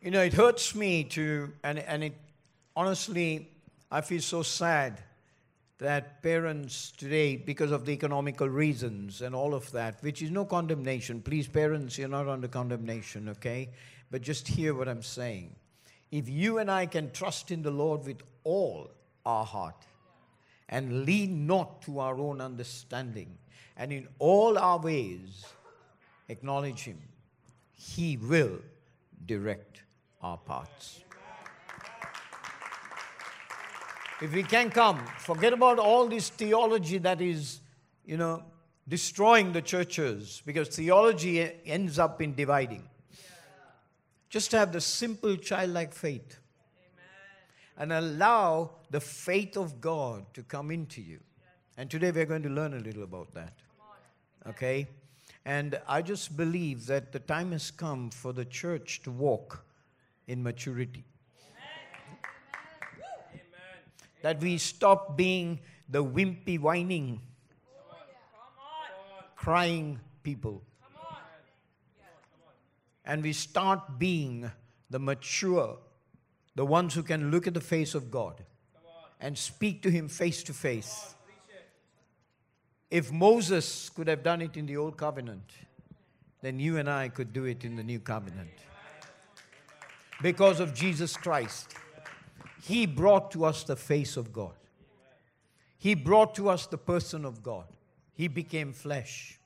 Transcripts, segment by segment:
You know, it hurts me to, and, and it honestly, I feel so sad that parents today, because of the economical reasons and all of that, which is no condemnation, please, parents, you're not under condemnation, okay? But just hear what I'm saying. If you and I can trust in the Lord with all our heart and lean not to our own understanding, and in all our ways acknowledge Him, He will direct our parts. If we can come, forget about all this theology that is, you know, destroying the churches because theology ends up in dividing. Just have the simple childlike faith and allow the faith of God to come into you. And today we're going to learn a little about that. Okay? And I just believe that the time has come for the church to walk in maturity. That we stop being the wimpy, whining, crying people. And we start being the mature, the ones who can look at the face of God and speak to Him face to face. If Moses could have done it in the Old Covenant, then you and I could do it in the New Covenant. Because of Jesus Christ. He brought to us the face of God. He brought to us the person of God. He became flesh.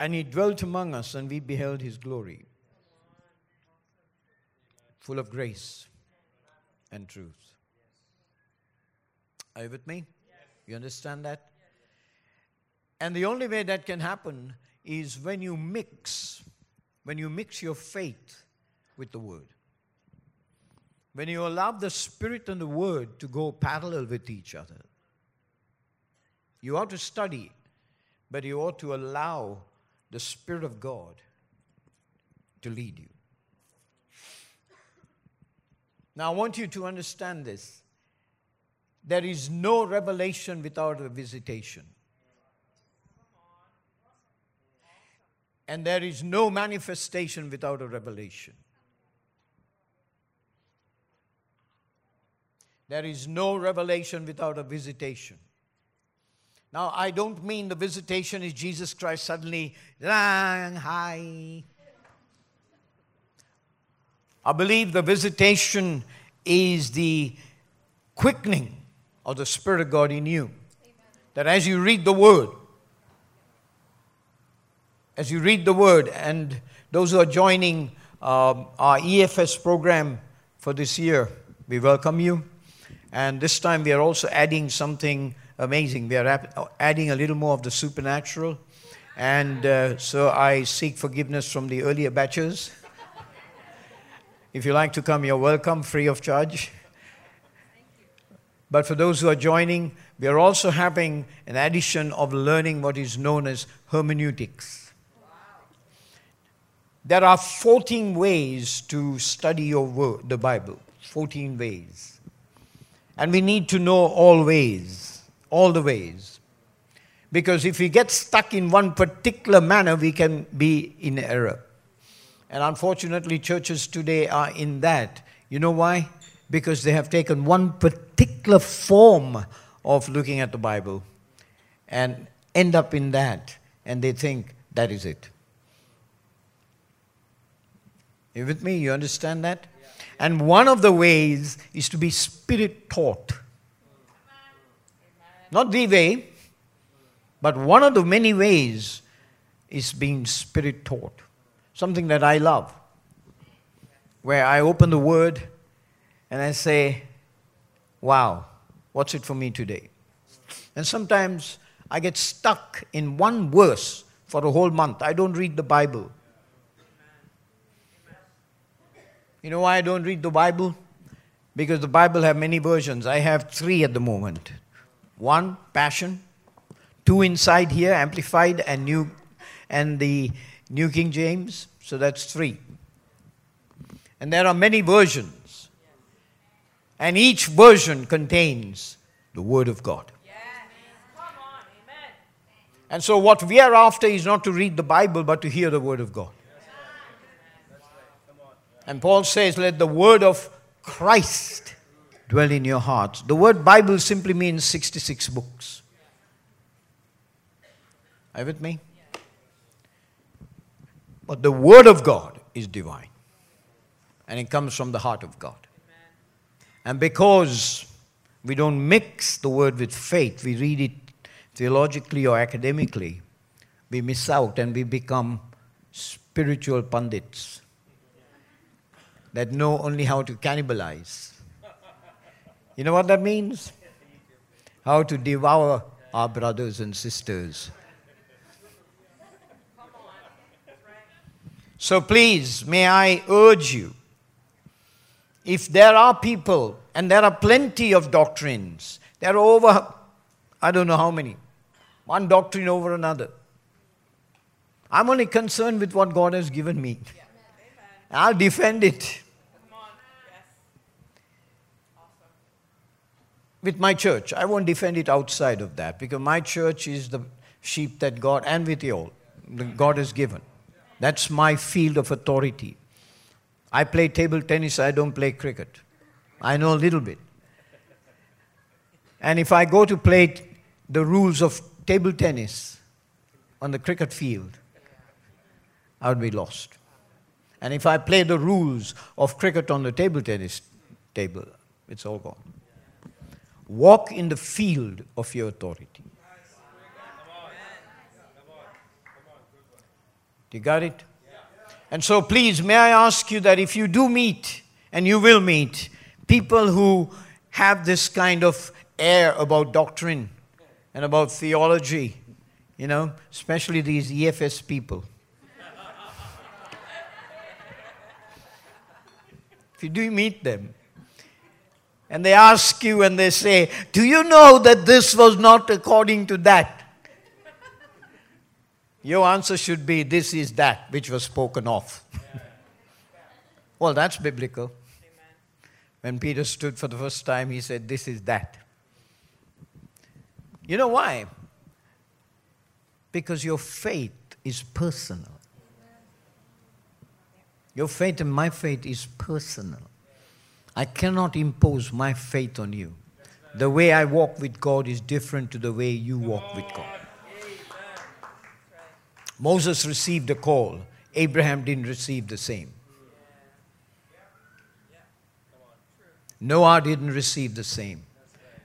And He dwelt among us, and we beheld His glory, full of grace and truth. Are you with me? You understand that? And the only way that can happen is when you mix, when you mix your faith with the Word. When you allow the Spirit and the Word to go parallel with each other, you ought to study, but you ought to allow the Spirit of God to lead you. Now, I want you to understand this. There is no revelation without a visitation. And there is no manifestation without a revelation. There is no revelation without a visitation. Now, I don't mean the visitation is Jesus Christ suddenly, hi. I believe the visitation is the quickening of the Spirit of God in you. Amen. That as you read the Word, as you read the Word, and those who are joining um, our EFS program for this year, we welcome you. And this time we are also adding something amazing. We are adding a little more of the supernatural. And uh, so I seek forgiveness from the earlier batches. if you like to come, you're welcome, free of charge. But for those who are joining, we are also having an addition of learning what is known as hermeneutics. There are 14 ways to study your word, the Bible. 14 ways. And we need to know all ways, all the ways. Because if we get stuck in one particular manner, we can be in error. And unfortunately, churches today are in that. You know why? Because they have taken one particular form of looking at the Bible and end up in that, and they think that is it. You with me? You understand that? And one of the ways is to be spirit taught. Not the way, but one of the many ways is being spirit taught. Something that I love. Where I open the word and I say, wow, what's it for me today? And sometimes I get stuck in one verse for a whole month. I don't read the Bible. You know why I don't read the Bible? Because the Bible have many versions. I have three at the moment. One, Passion. Two inside here, Amplified and New and the New King James. So that's three. And there are many versions. And each version contains the Word of God. And so, what we are after is not to read the Bible, but to hear the Word of God. And Paul says, Let the word of Christ dwell in your hearts. The word Bible simply means 66 books. Are you with me? But the word of God is divine. And it comes from the heart of God. And because we don't mix the word with faith, we read it theologically or academically, we miss out and we become spiritual pundits that know only how to cannibalize. You know what that means? How to devour our brothers and sisters. So please, may I urge you if there are people, and there are plenty of doctrines, there are over, I don't know how many, one doctrine over another. I'm only concerned with what God has given me. I'll defend it. With my church. I won't defend it outside of that because my church is the sheep that God, and with you all, God has given. That's my field of authority. I play table tennis, I don't play cricket. I know a little bit. And if I go to play the rules of table tennis on the cricket field, I would be lost. And if I play the rules of cricket on the table tennis table, it's all gone. Walk in the field of your authority. You got it? And so, please, may I ask you that if you do meet, and you will meet, people who have this kind of air about doctrine and about theology, you know, especially these EFS people. if you do meet them, and they ask you and they say, Do you know that this was not according to that? Your answer should be, This is that which was spoken of. well, that's biblical. Amen. When Peter stood for the first time, he said, This is that. You know why? Because your faith is personal. Your faith and my faith is personal. I cannot impose my faith on you. The way I walk with God is different to the way you walk with God. Moses received a call, Abraham didn't receive the same. Noah didn't receive the same.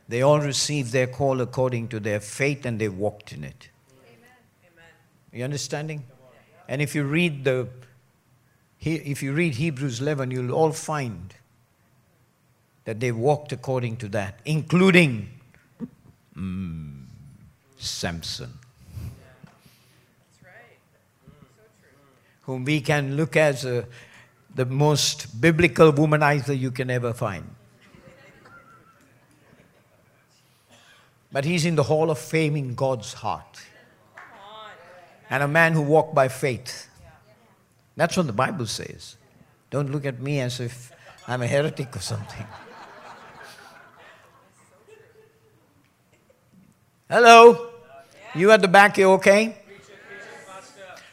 They all received their call according to their faith and they walked in it. Are you understanding? And if you read the if you read Hebrews 11, you'll all find that they walked according to that, including mm, Samson. whom we can look as a, the most biblical womanizer you can ever find. But he's in the hall of fame in God's heart. And a man who walked by faith. That's what the Bible says. Don't look at me as if I'm a heretic or something. Hello? You at the back, you okay?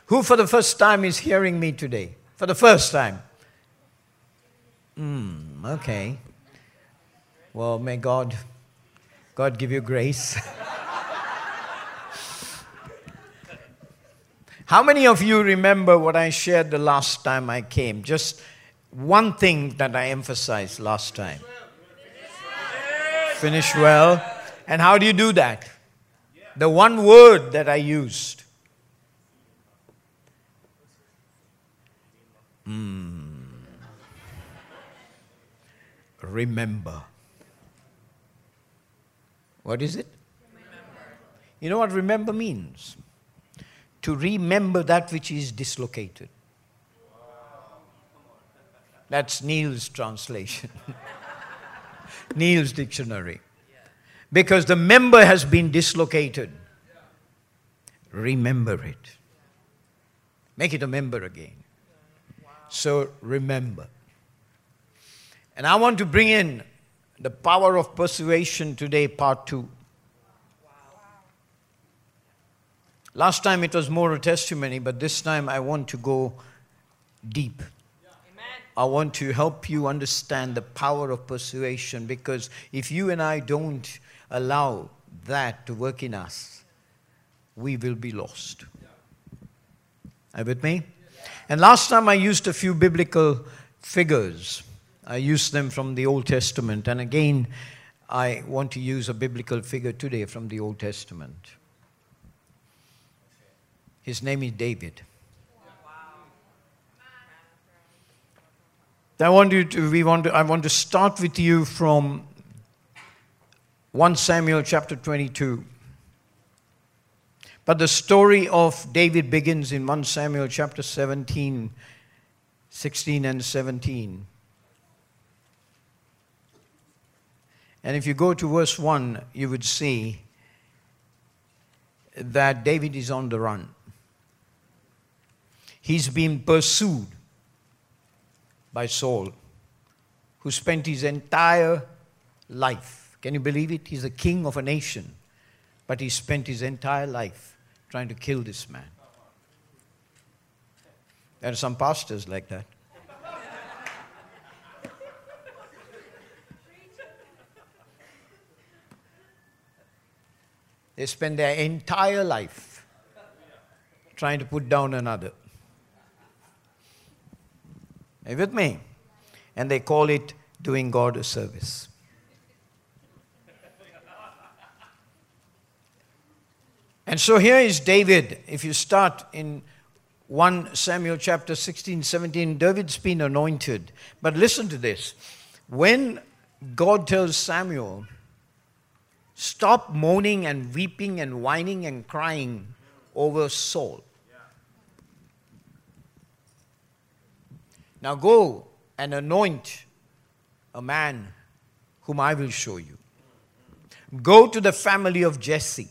Who for the first time is hearing me today? For the first time. Hmm, okay. Well, may God God give you grace. How many of you remember what I shared the last time I came? Just one thing that I emphasized last time. Finish well. And how do you do that? The one word that I used Mm. Remember. What is it? Remember. You know what remember means? To remember that which is dislocated. That's Neil's translation. Neil's dictionary. Because the member has been dislocated. Remember it. Make it a member again. So remember. And I want to bring in the power of persuasion today, part two. Last time it was more a testimony, but this time I want to go deep. I want to help you understand the power of persuasion because if you and I don't allow that to work in us, we will be lost. Are you with me? And last time I used a few biblical figures. I used them from the Old Testament. And again, I want to use a biblical figure today from the Old Testament. His name is David. I want you to, we want to, I want to start with you from 1 Samuel chapter 22. But the story of David begins in 1 Samuel chapter 17, 16 and 17. And if you go to verse 1, you would see that David is on the run. He's been pursued by Saul, who spent his entire life. Can you believe it? He's the king of a nation, but he spent his entire life trying to kill this man. There are some pastors like that. They spend their entire life trying to put down another. Are you with me? And they call it doing God a service. And so here is David. If you start in 1 Samuel chapter 16, 17, David's been anointed. But listen to this. When God tells Samuel, stop moaning and weeping and whining and crying over Saul. Now go and anoint a man whom I will show you. Go to the family of Jesse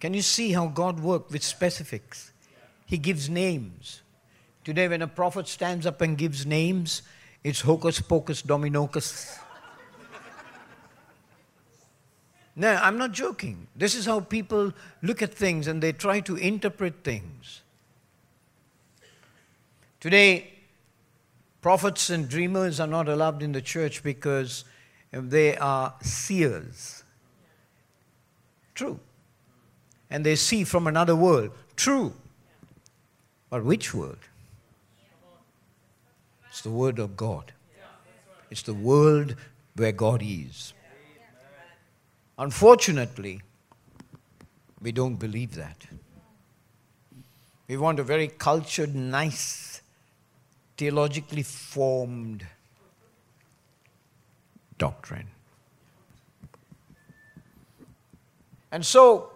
can you see how God worked with specifics? He gives names. Today, when a prophet stands up and gives names, it's hocus pocus dominocus. no, I'm not joking. This is how people look at things and they try to interpret things. Today, prophets and dreamers are not allowed in the church because they are seers. True and they see from another world. True. But which world? It's the Word of God. It's the world where God is. Unfortunately, we don't believe that. We want a very cultured, nice, theologically formed doctrine. And so,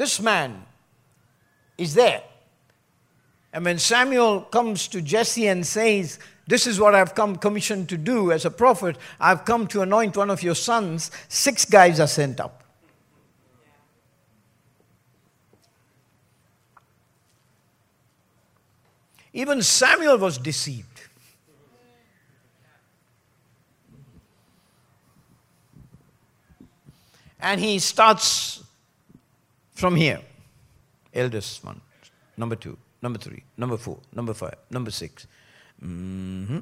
this man is there. And when Samuel comes to Jesse and says, This is what I've come commissioned to do as a prophet, I've come to anoint one of your sons, six guys are sent up. Even Samuel was deceived. And he starts from here, eldest one, number two, number three, number four, number five, number 6 mm-hmm.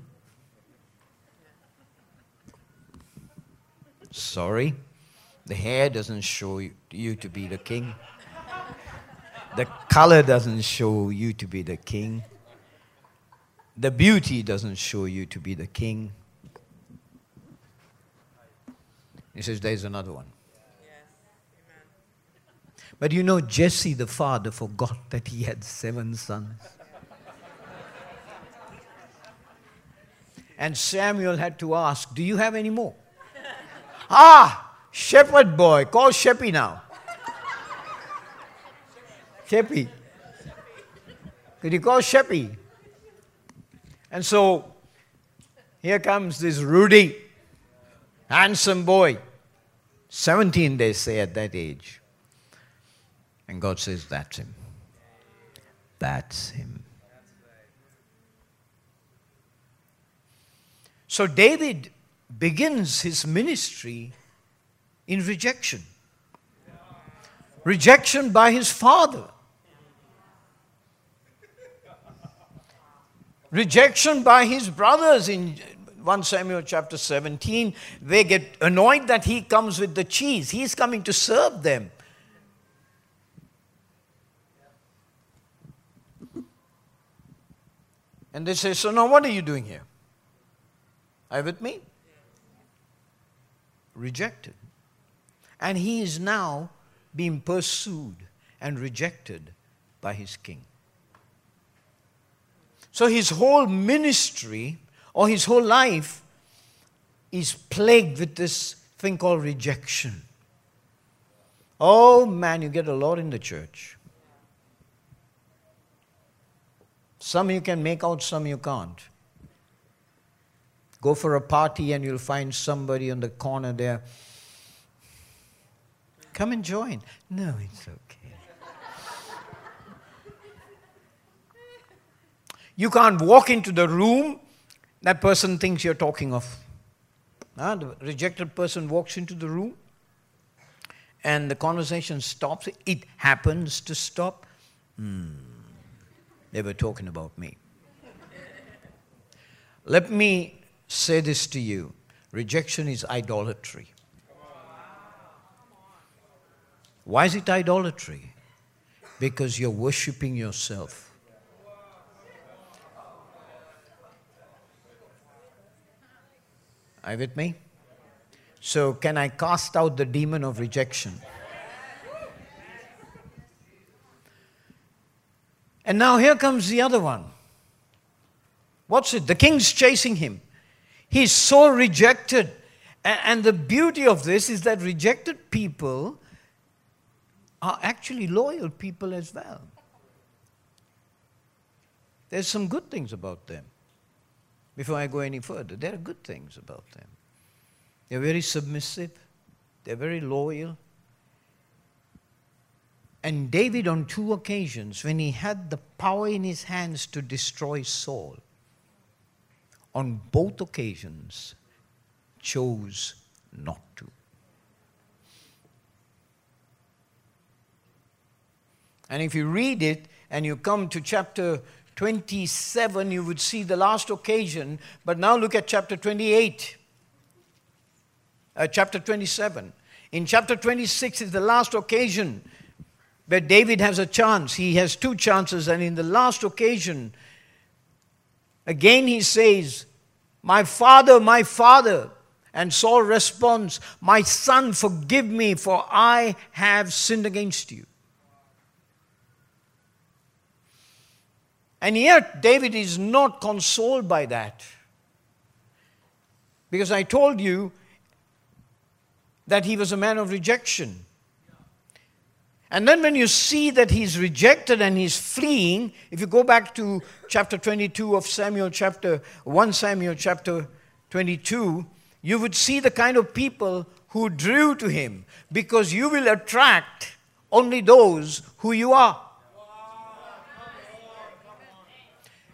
Sorry, the hair doesn't show you to be the king. The color doesn't show you to be the king. The beauty doesn't show you to be the king. He says, There's another one. But you know, Jesse the father forgot that he had seven sons. and Samuel had to ask, Do you have any more? ah, shepherd boy, call Sheppy now. Sheppy. Could you call Sheppy? And so here comes this Rudy, handsome boy. 17, they say, at that age. And God says, That's him. That's him. So David begins his ministry in rejection. Rejection by his father. Rejection by his brothers in 1 Samuel chapter 17. They get annoyed that he comes with the cheese. He's coming to serve them. And they say, So now what are you doing here? Are you with me? Rejected. And he is now being pursued and rejected by his king. So his whole ministry or his whole life is plagued with this thing called rejection. Oh man, you get a lot in the church. Some you can make out, some you can't. Go for a party and you'll find somebody on the corner there. Come and join. No, it's okay. you can't walk into the room, that person thinks you're talking of. Uh, the rejected person walks into the room and the conversation stops. It happens to stop. Hmm. They were talking about me. Let me say this to you rejection is idolatry. Why is it idolatry? Because you're worshiping yourself. Are you with me? So, can I cast out the demon of rejection? And now here comes the other one. What's it? The king's chasing him. He's so rejected. And the beauty of this is that rejected people are actually loyal people as well. There's some good things about them. Before I go any further, there are good things about them. They're very submissive, they're very loyal, and David, on two occasions, when he had the power in his hands to destroy Saul, on both occasions, chose not to. And if you read it and you come to chapter 27, you would see the last occasion. But now look at chapter 28, uh, chapter 27. In chapter 26 is the last occasion where David has a chance. He has two chances, and in the last occasion, again he says, My father, my father. And Saul responds, My son, forgive me, for I have sinned against you. And yet, David is not consoled by that. Because I told you that he was a man of rejection. And then when you see that he's rejected and he's fleeing, if you go back to chapter 22 of Samuel, chapter 1 Samuel, chapter 22, you would see the kind of people who drew to him because you will attract only those who you are.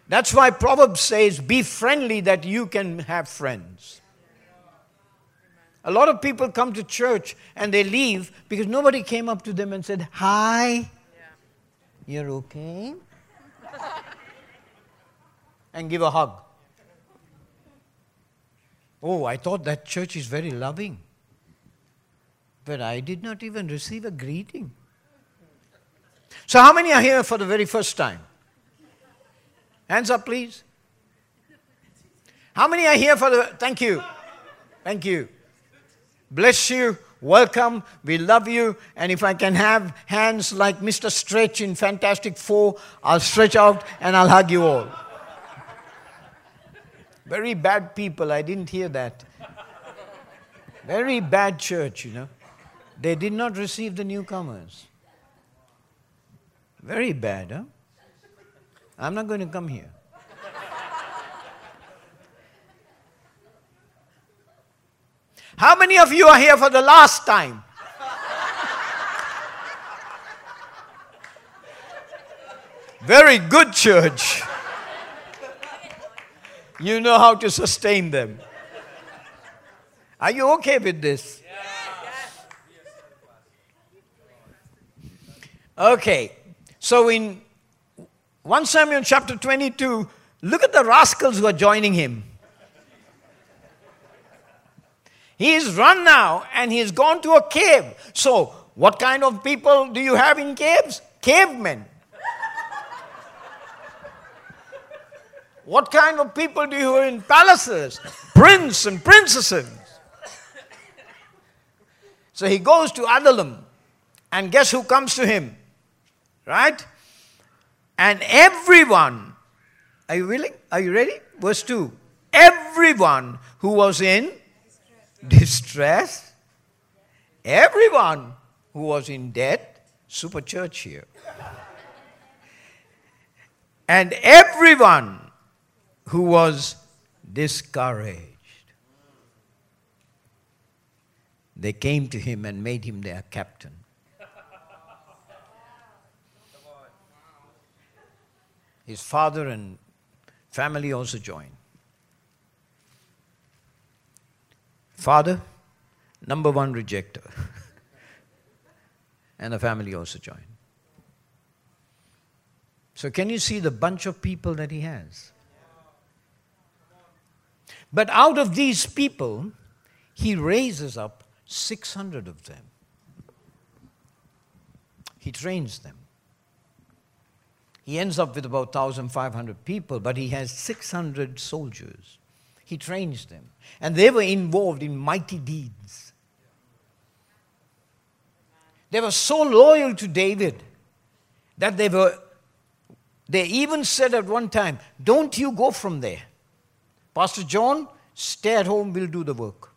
That's why Proverbs says, Be friendly that you can have friends. A lot of people come to church and they leave because nobody came up to them and said, Hi, yeah. you're okay? and give a hug. Oh, I thought that church is very loving. But I did not even receive a greeting. So, how many are here for the very first time? Hands up, please. How many are here for the. Thank you. Thank you. Bless you. Welcome. We love you. And if I can have hands like Mr. Stretch in Fantastic Four, I'll stretch out and I'll hug you all. Very bad people. I didn't hear that. Very bad church, you know. They did not receive the newcomers. Very bad, huh? I'm not going to come here. How many of you are here for the last time? Very good, church. You know how to sustain them. Are you okay with this? Okay. So in 1 Samuel chapter 22, Look at the rascals who are joining him. He's run now and he's gone to a cave. So, what kind of people do you have in caves? Cavemen. what kind of people do you have in palaces? Prince and princesses. So he goes to Adullam, and guess who comes to him? Right? And everyone, are you willing? Are you ready? Verse 2. Everyone who was in distress, everyone who was in debt, super church here, and everyone who was discouraged. They came to him and made him their captain. His father and family also joined. Father, number one rejecter. and the family also joined. So, can you see the bunch of people that he has? But out of these people, he raises up 600 of them. He trains them. He ends up with about 1,500 people, but he has 600 soldiers. He trains them. And they were involved in mighty deeds. They were so loyal to David that they were, they even said at one time, Don't you go from there. Pastor John, stay at home, we'll do the work.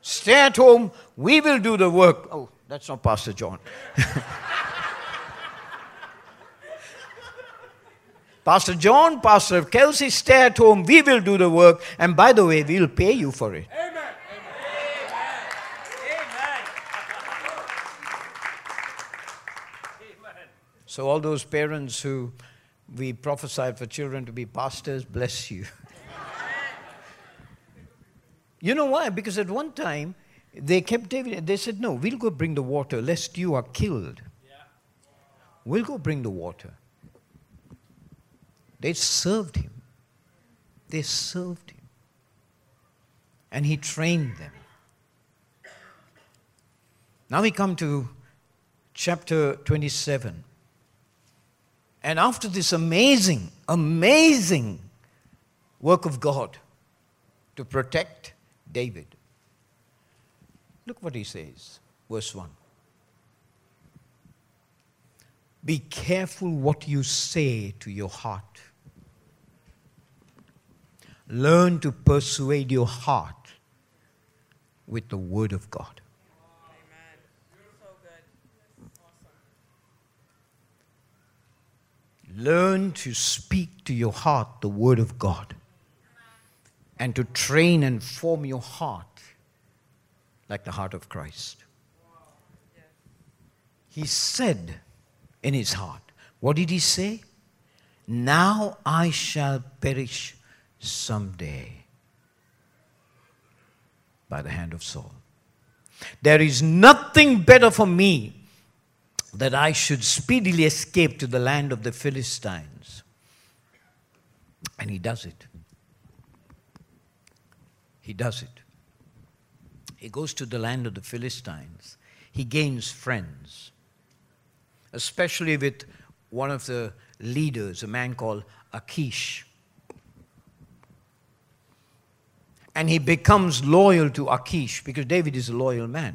Stay at home, we will do the work. Oh, that's not Pastor John. Pastor John, Pastor Kelsey, stay at home, we will do the work, and by the way, we'll pay you for it. Amen. Amen. Amen. So, all those parents who we prophesied for children to be pastors, bless you. You know why? Because at one time, they kept David, they said, No, we'll go bring the water, lest you are killed. We'll go bring the water. They served him. They served him. And he trained them. Now we come to chapter 27. And after this amazing, amazing work of God to protect David. Look what he says, verse 1. Be careful what you say to your heart. Learn to persuade your heart with the word of God. Learn to speak to your heart the word of God and to train and form your heart like the heart of Christ. He said in his heart, What did he say? Now I shall perish someday by the hand of Saul. There is nothing better for me that I should speedily escape to the land of the Philistines. And he does it. He does it. He goes to the land of the Philistines. He gains friends, especially with one of the leaders, a man called Achish. And he becomes loyal to Achish because David is a loyal man.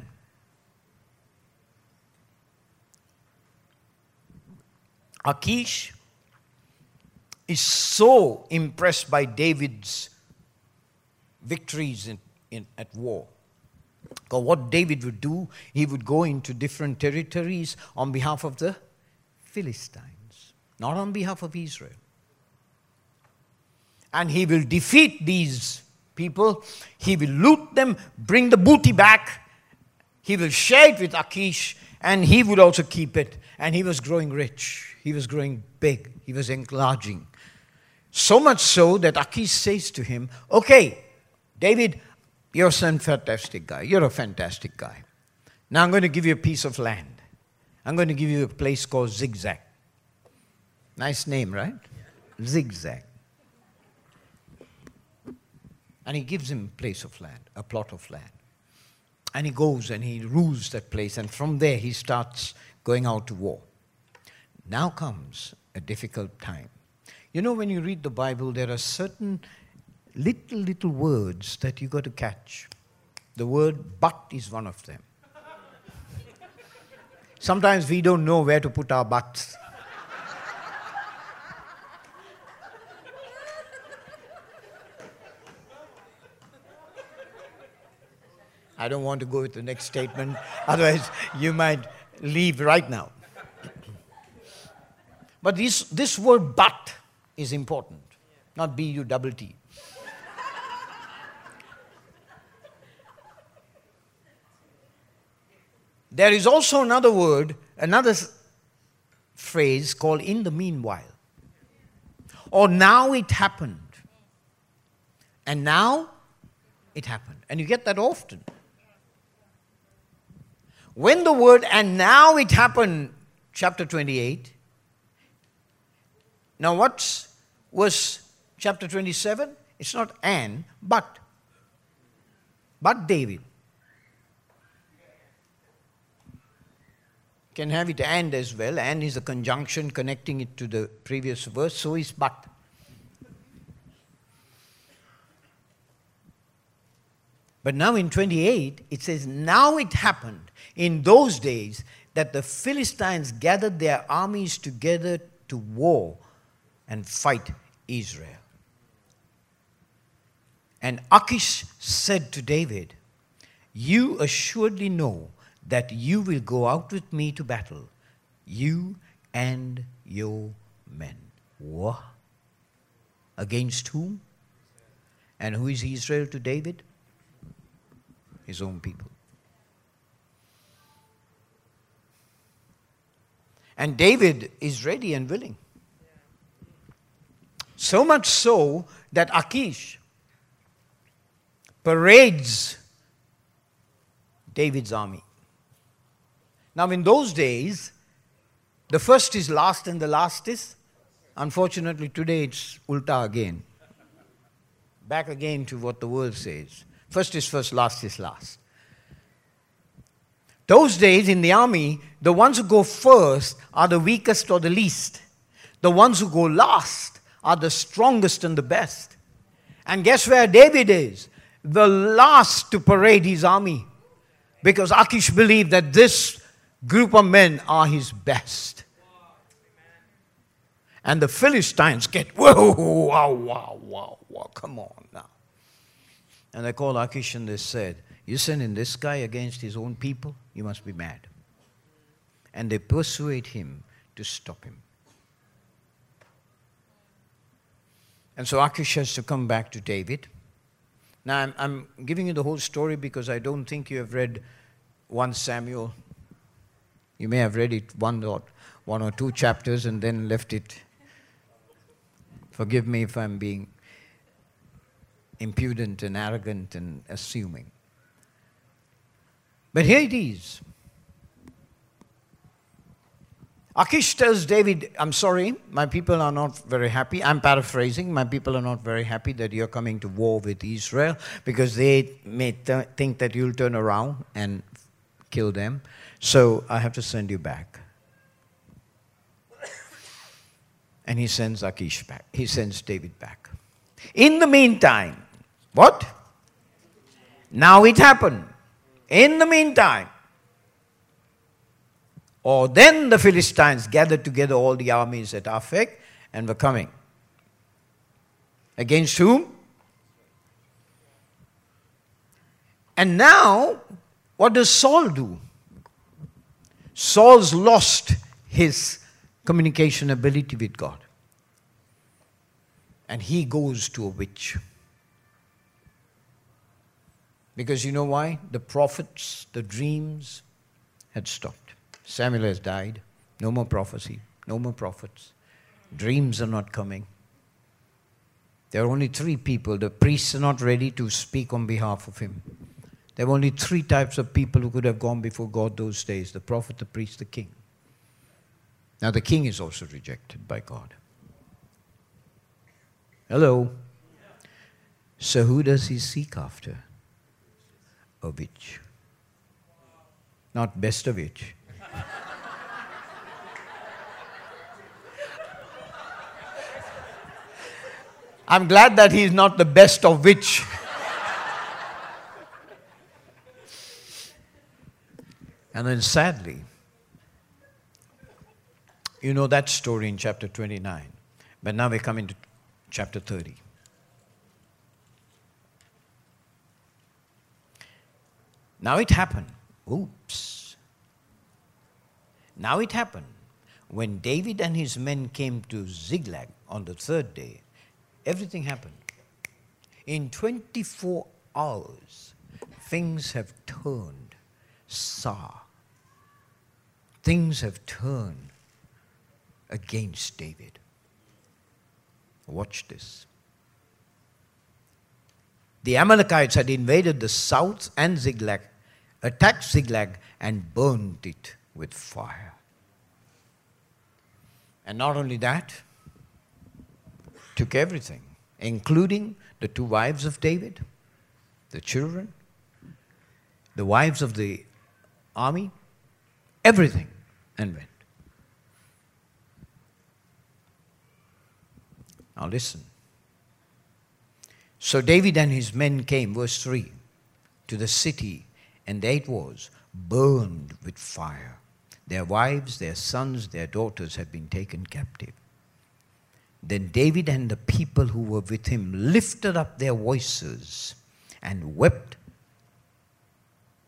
Achish is so impressed by David's victories in, in, at war. Because what David would do, he would go into different territories on behalf of the Philistines, not on behalf of Israel. And he will defeat these people, he will loot them, bring the booty back, he will share it with Achish, and he would also keep it. And he was growing rich, he was growing big, he was enlarging. So much so that Achish says to him, Okay, David, you're a fantastic guy. You're a fantastic guy. Now I'm going to give you a piece of land. I'm going to give you a place called Zigzag. Nice name, right? Zigzag. And he gives him a place of land, a plot of land. And he goes and he rules that place, and from there he starts going out to war. Now comes a difficult time. You know, when you read the Bible, there are certain little, little words that you got to catch. The word but is one of them. Sometimes we don't know where to put our butts. I don't want to go with the next statement, otherwise, you might leave right now. But this, this word but is important, not B U double T. There is also another word, another phrase called in the meanwhile. Or now it happened. And now it happened. And you get that often. When the word and now it happened, chapter 28. Now, what was chapter 27? It's not and, but. But David. Can have it and as well. And is a conjunction connecting it to the previous verse, so is but. But now in 28, it says, Now it happened in those days that the Philistines gathered their armies together to war and fight Israel. And Achish said to David, You assuredly know that you will go out with me to battle, you and your men. What? Against whom? And who is Israel to David? His own people. And David is ready and willing. So much so that Achish parades David's army. Now, in those days, the first is last and the last is, unfortunately, today it's ulta again. Back again to what the world says. First is first, last is last. Those days in the army, the ones who go first are the weakest or the least. The ones who go last are the strongest and the best. And guess where David is? The last to parade his army. Because Achish believed that this group of men are his best. And the Philistines get, whoa, wow, wow, wow, wow, come on now. And they called Achish and they said, You sending this guy against his own people? You must be mad. And they persuade him to stop him. And so Achish has to come back to David. Now, I'm, I'm giving you the whole story because I don't think you have read 1 Samuel. You may have read it one or, one or two chapters and then left it. Forgive me if I'm being impudent and arrogant and assuming. But here it is. Achish tells David, I'm sorry, my people are not very happy. I'm paraphrasing. My people are not very happy that you're coming to war with Israel because they may th- think that you'll turn around and kill them. So I have to send you back. And he sends Achish back. He sends David back. In the meantime, what? Now it happened. In the meantime, or then the Philistines gathered together all the armies at Aphek and were coming. Against whom? And now, what does Saul do? Saul's lost his communication ability with God. And he goes to a witch. Because you know why? The prophets, the dreams had stopped. Samuel has died. No more prophecy. No more prophets. Dreams are not coming. There are only three people. The priests are not ready to speak on behalf of him. There were only three types of people who could have gone before God those days the prophet, the priest, the king. Now, the king is also rejected by God. Hello? So, who does he seek after? A witch. Not best of which. I'm glad that he's not the best of which. and then sadly, you know that story in chapter 29. But now we come into chapter 30. Now it happened. Oops. Now it happened when David and his men came to Ziklag on the third day Everything happened. In 24 hours, things have turned sour. Things have turned against David. Watch this. The Amalekites had invaded the south and Ziklag, attacked Ziklag, and burned it with fire. And not only that, took everything, including the two wives of David, the children, the wives of the army, everything, and went. Now listen. So David and his men came, verse 3, to the city, and it was, burned with fire. Their wives, their sons, their daughters had been taken captive. Then David and the people who were with him lifted up their voices and wept.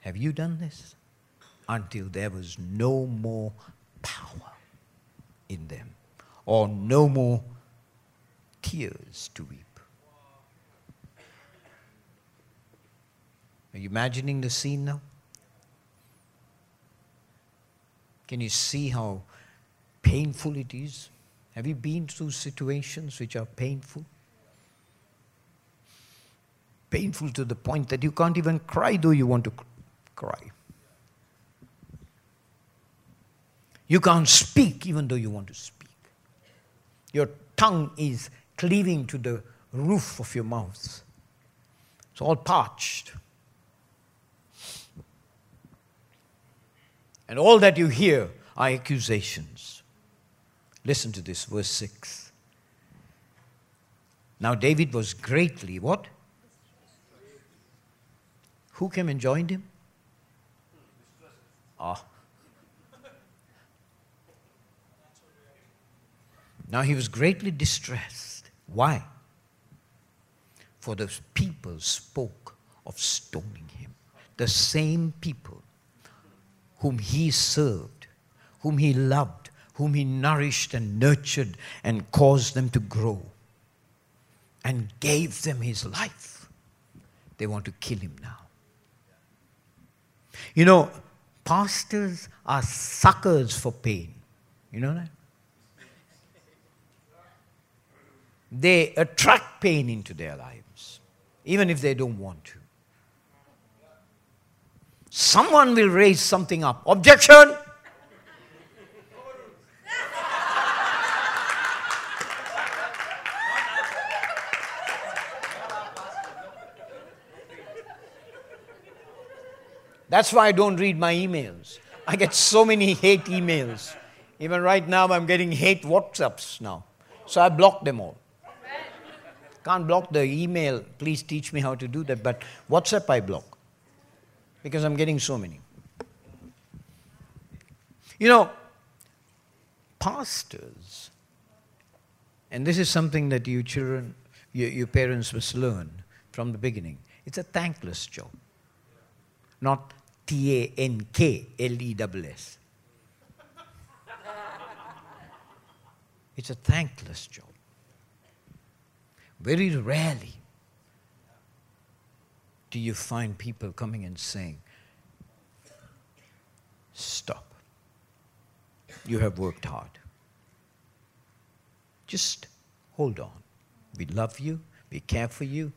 Have you done this? Until there was no more power in them, or no more tears to weep. Are you imagining the scene now? Can you see how painful it is? Have you been through situations which are painful? Painful to the point that you can't even cry though you want to cry. You can't speak even though you want to speak. Your tongue is cleaving to the roof of your mouth. It's all parched. And all that you hear are accusations. Listen to this, verse 6. Now David was greatly what? Who came and joined him? Ah. Now he was greatly distressed. Why? For the people spoke of stoning him. The same people whom he served, whom he loved, whom he nourished and nurtured and caused them to grow and gave them his life. They want to kill him now. You know, pastors are suckers for pain. You know that? They attract pain into their lives, even if they don't want to. Someone will raise something up. Objection! That's why I don't read my emails. I get so many hate emails. Even right now, I'm getting hate WhatsApps now. So I block them all. Can't block the email. Please teach me how to do that. But WhatsApp, I block because I'm getting so many. You know, pastors, and this is something that you children, you, your parents must learn from the beginning. It's a thankless job not T A N K L E S S. It's a thankless job. Very rarely do you find people coming and saying, Stop. You have worked hard. Just hold on. We love you, we care for you.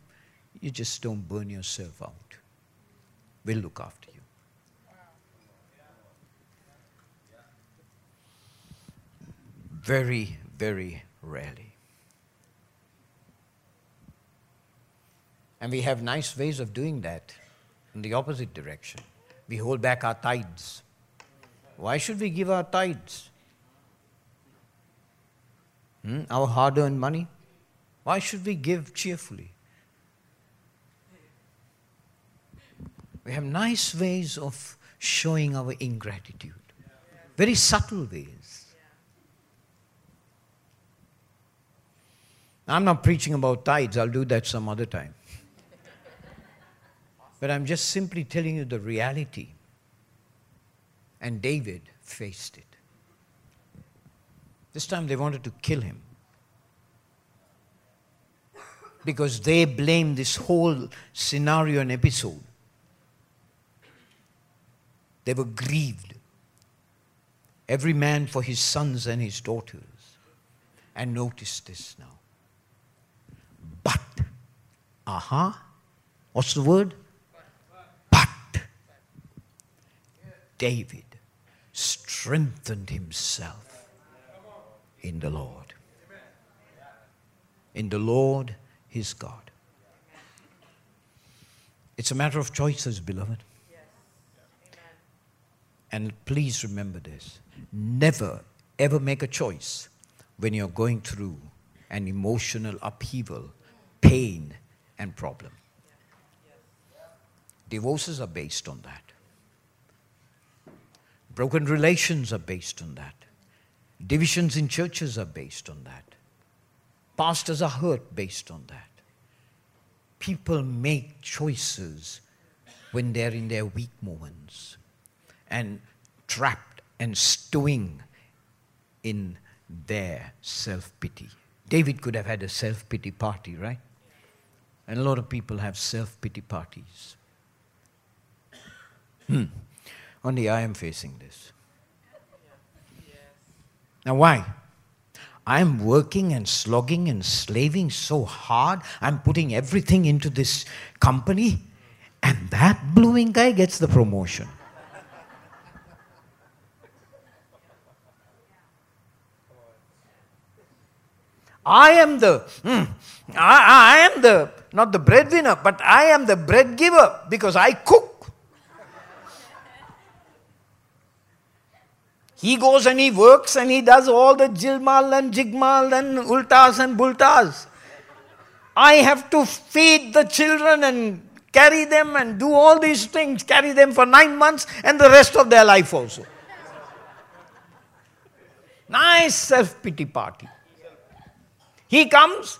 You just don't burn yourself out We'll look after you. Very, very rarely. And we have nice ways of doing that in the opposite direction. We hold back our tithes. Why should we give our tithes? Hmm? Our hard earned money? Why should we give cheerfully? We have nice ways of showing our ingratitude, very subtle ways. I'm not preaching about tithes, I'll do that some other time. But I'm just simply telling you the reality. And David faced it. This time they wanted to kill him. Because they blamed this whole scenario and episode. They were grieved. Every man for his sons and his daughters. And notice this now. But, aha, uh-huh, what's the word? David strengthened himself in the Lord. In the Lord his God. It's a matter of choices, beloved. And please remember this never, ever make a choice when you're going through an emotional upheaval, pain, and problem. Divorces are based on that. Broken relations are based on that. Divisions in churches are based on that. Pastors are hurt based on that. People make choices when they're in their weak moments and trapped and stewing in their self pity. David could have had a self pity party, right? And a lot of people have self pity parties. Hmm. Only I am facing this. Now, why? I'm working and slogging and slaving so hard. I'm putting everything into this company, and that blooming guy gets the promotion. I am the, mm, I, I am the, not the breadwinner, but I am the bread giver because I cook. He goes and he works and he does all the jilmal and jigmal and ultas and bultas. I have to feed the children and carry them and do all these things, carry them for nine months and the rest of their life also. Nice self pity party. He comes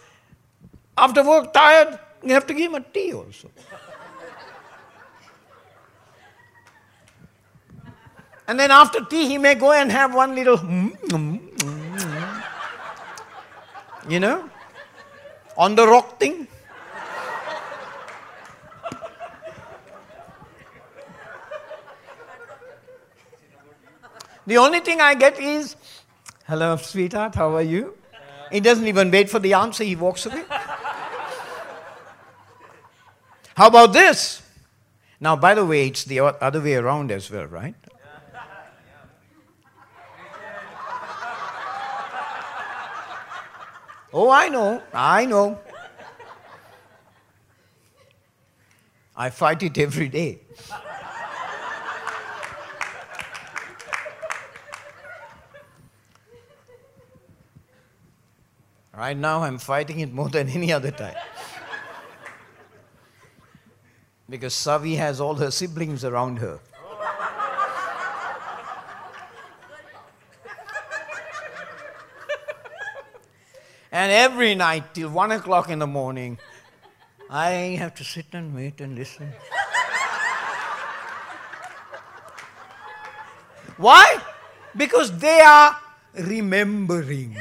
after work tired, you have to give him a tea also. And then after tea, he may go and have one little, mm, mm, mm, you know, on the rock thing. The only thing I get is, hello, sweetheart, how are you? He doesn't even wait for the answer, he walks away. How about this? Now, by the way, it's the other way around as well, right? Oh, I know, I know. I fight it every day. right now, I'm fighting it more than any other time. because Savi has all her siblings around her. And every night till one o'clock in the morning, I have to sit and wait and listen. Why? Because they are remembering.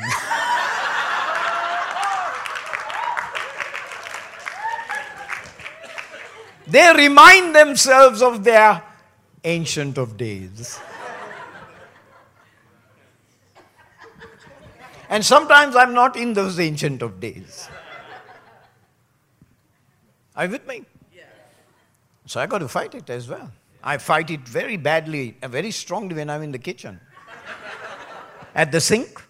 they remind themselves of their ancient of days. And sometimes I'm not in those ancient of days. Are you with me? So I got to fight it as well. I fight it very badly, uh, very strongly when I'm in the kitchen. At the sink.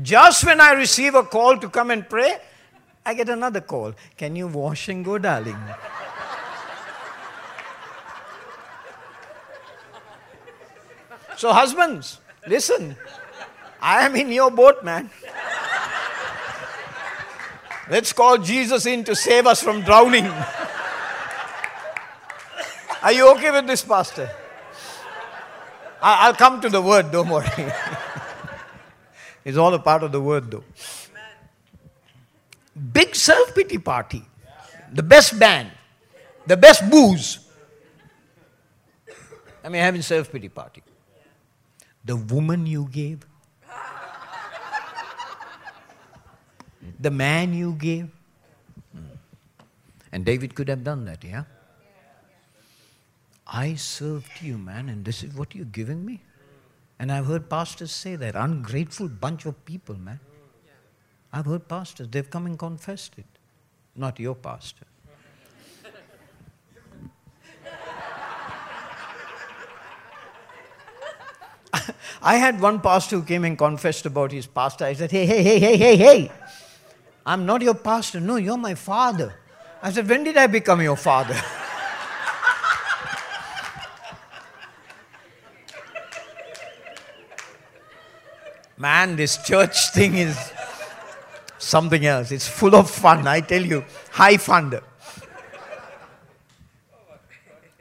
Just when I receive a call to come and pray, I get another call. Can you wash and go, darling? So, husbands, listen. I am in your boat, man. Let's call Jesus in to save us from drowning. Are you okay with this, Pastor? I'll come to the word, don't worry. it's all a part of the word, though. Big self pity party. The best band. The best booze. I mean, having self pity party. The woman you gave. the man you gave. And David could have done that, yeah? I served you, man, and this is what you're giving me? And I've heard pastors say that. Ungrateful bunch of people, man. I've heard pastors, they've come and confessed it. Not your pastor. I had one pastor who came and confessed about his pastor. I said, Hey, hey, hey, hey, hey, hey. I'm not your pastor. No, you're my father. I said, When did I become your father? Man, this church thing is something else. It's full of fun, I tell you. High fun.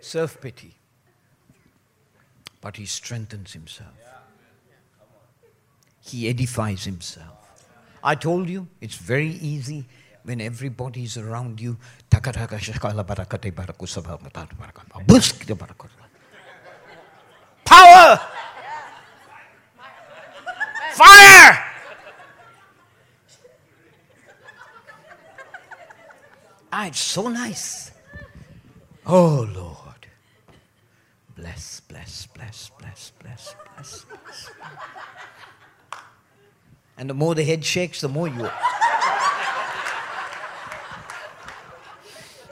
Self pity. But he strengthens himself, he edifies himself. I told you, it's very easy when everybody is around you. Power! Fire! Ah, it's so nice. Oh Lord. Bless, bless, bless, bless, bless, bless, bless. And the more the head shakes, the more you.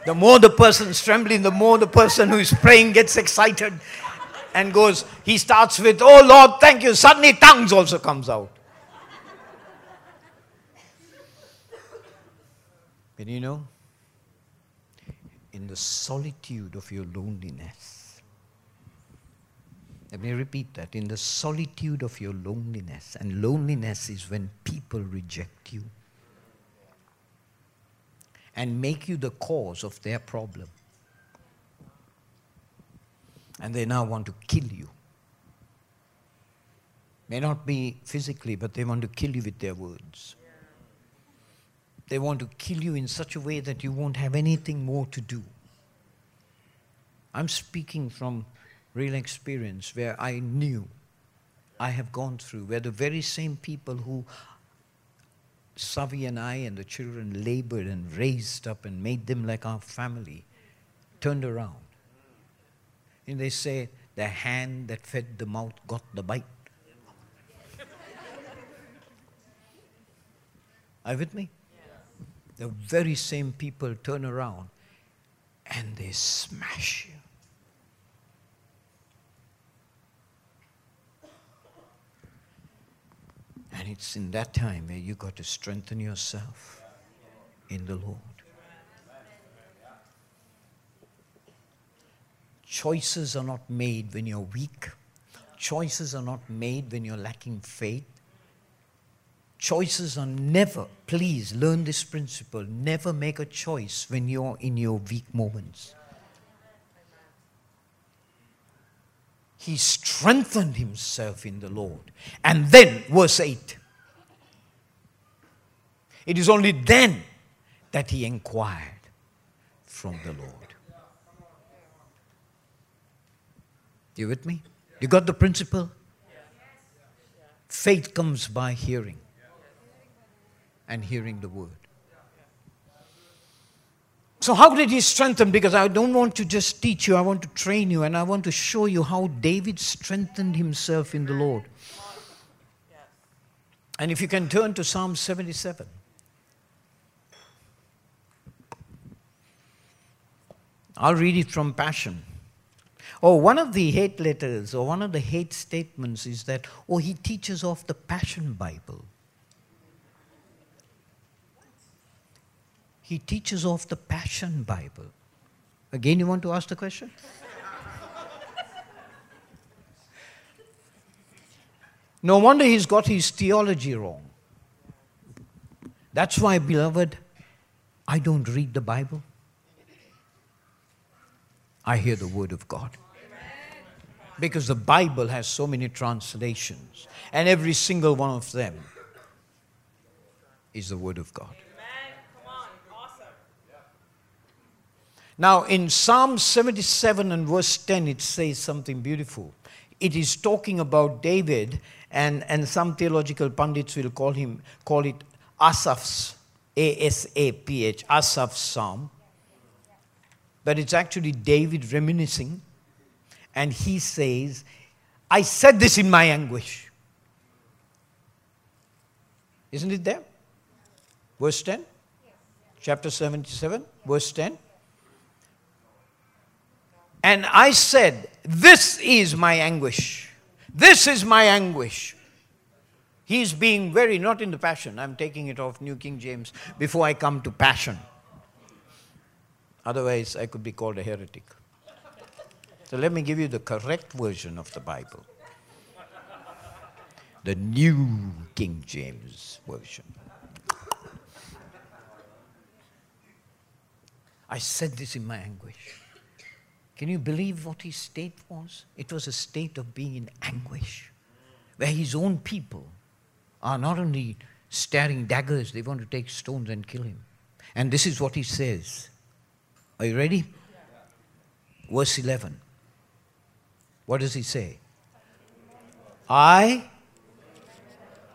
the more the person's trembling, the more the person who is praying gets excited and goes, he starts with, Oh Lord, thank you. Suddenly tongues also comes out. But you know, in the solitude of your loneliness, let me repeat that. In the solitude of your loneliness, and loneliness is when people reject you and make you the cause of their problem and they now want to kill you. May not be physically, but they want to kill you with their words. They want to kill you in such a way that you won't have anything more to do. I'm speaking from real experience where I knew, I have gone through, where the very same people who Savi and I and the children labored and raised up and made them like our family turned around and they say, the hand that fed the mouth got the bite. Are you with me? The very same people turn around and they smash you. And it's in that time where you got to strengthen yourself in the Lord. Choices are not made when you're weak. Choices are not made when you're lacking faith. Choices are never, please learn this principle, never make a choice when you're in your weak moments. He strengthened himself in the Lord. And then, verse 8, it is only then that he inquired from the Lord. You with me? You got the principle? Faith comes by hearing and hearing the word. So, how did he strengthen? Because I don't want to just teach you, I want to train you, and I want to show you how David strengthened himself in the Lord. And if you can turn to Psalm 77. I'll read it from Passion. Oh, one of the hate letters or one of the hate statements is that, oh, he teaches off the Passion Bible. He teaches off the Passion Bible. Again, you want to ask the question? no wonder he's got his theology wrong. That's why, beloved, I don't read the Bible. I hear the Word of God. Because the Bible has so many translations, and every single one of them is the Word of God. Now, in Psalm 77 and verse 10, it says something beautiful. It is talking about David, and, and some theological pundits will call, him, call it Asaph's, A S A P H, Asaph's Psalm. But it's actually David reminiscing, and he says, I said this in my anguish. Isn't it there? Verse 10? Chapter 77, verse 10. And I said, This is my anguish. This is my anguish. He's being very, not in the passion. I'm taking it off New King James before I come to passion. Otherwise, I could be called a heretic. So let me give you the correct version of the Bible the New King James Version. I said this in my anguish. Can you believe what his state was? It was a state of being in anguish, where his own people are not only staring daggers, they want to take stones and kill him. And this is what he says. Are you ready? Verse 11. What does he say? I,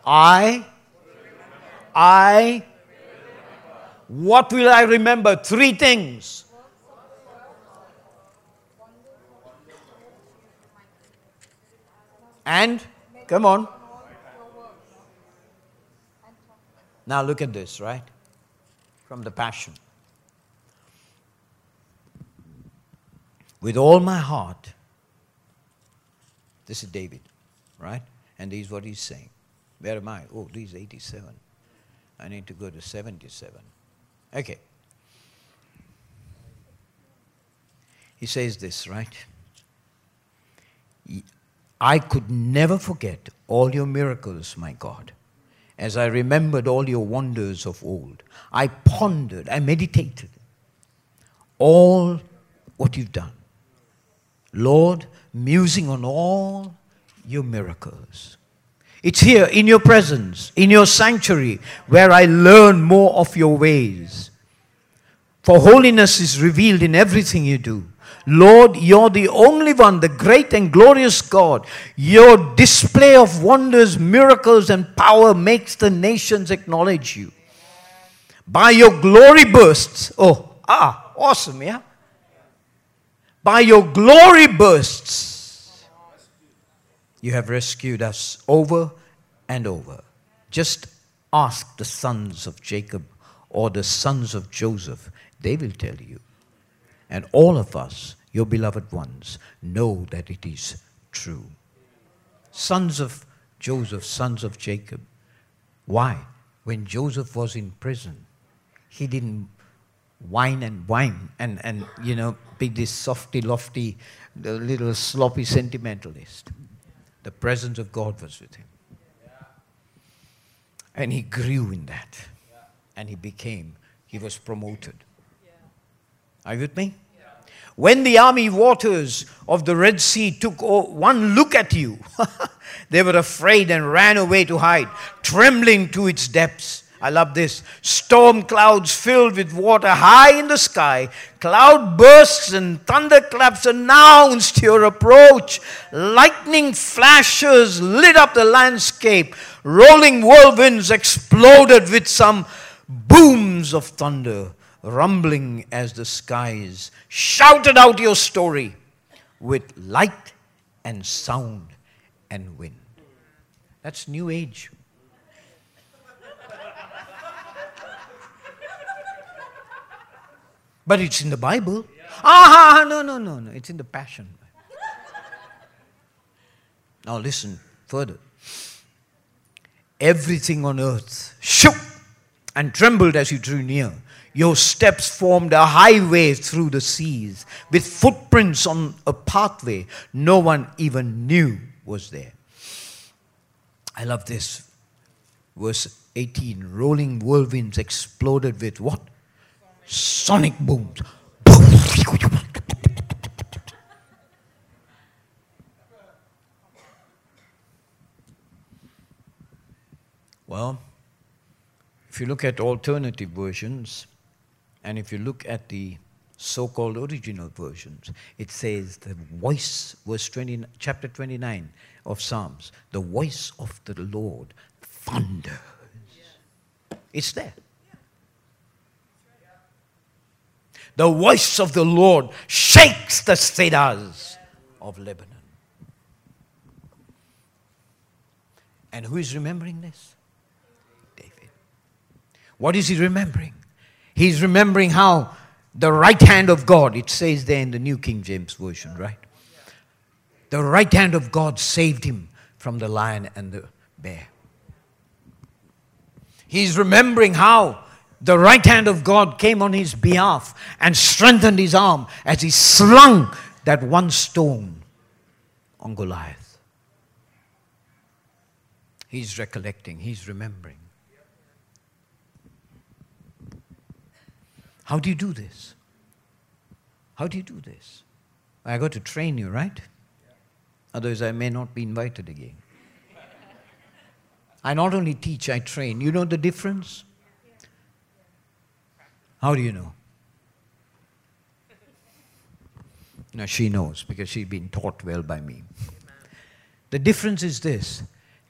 I, I, what will I remember? Three things. And, come on. Now look at this, right? From the Passion. With all my heart, this is David, right? And this is what he's saying. Where am I? Oh, this is 87. I need to go to 77. Okay. He says this, right? I could never forget all your miracles, my God. As I remembered all your wonders of old, I pondered, I meditated all what you've done. Lord, musing on all your miracles. It's here in your presence, in your sanctuary, where I learn more of your ways. For holiness is revealed in everything you do. Lord, you're the only one, the great and glorious God. Your display of wonders, miracles, and power makes the nations acknowledge you. By your glory bursts, oh, ah, awesome, yeah? By your glory bursts, you have rescued us over and over. Just ask the sons of Jacob or the sons of Joseph, they will tell you. And all of us, your beloved ones, know that it is true. Sons of Joseph, sons of Jacob. Why? When Joseph was in prison, he didn't whine and whine and, and you know, be this softy, lofty, little sloppy sentimentalist. The presence of God was with him. And he grew in that. And he became, he was promoted. Are you with me? When the army waters of the Red Sea took one look at you, they were afraid and ran away to hide, trembling to its depths. I love this. Storm clouds filled with water high in the sky. Cloud bursts and thunderclaps announced your approach. Lightning flashes lit up the landscape. Rolling whirlwinds exploded with some booms of thunder rumbling as the skies, shouted out your story with light and sound and wind. That's New Age. But it's in the Bible. Ah, no, no, no, no. It's in the Passion. Now listen further. Everything on earth shook and trembled as you drew near. Your steps formed a highway through the seas with footprints on a pathway no one even knew was there. I love this. Verse 18 Rolling whirlwinds exploded with what? Sonic booms. Well, if you look at alternative versions, and if you look at the so called original versions, it says the voice, verse 20, chapter 29 of Psalms, the voice of the Lord thunders. It's there. The voice of the Lord shakes the cedars of Lebanon. And who is remembering this? David. What is he remembering? He's remembering how the right hand of God, it says there in the New King James Version, right? The right hand of God saved him from the lion and the bear. He's remembering how the right hand of God came on his behalf and strengthened his arm as he slung that one stone on Goliath. He's recollecting, he's remembering. How do you do this? How do you do this? I got to train you, right? Otherwise, I may not be invited again. I not only teach, I train. You know the difference? How do you know? Now, she knows because she's been taught well by me. The difference is this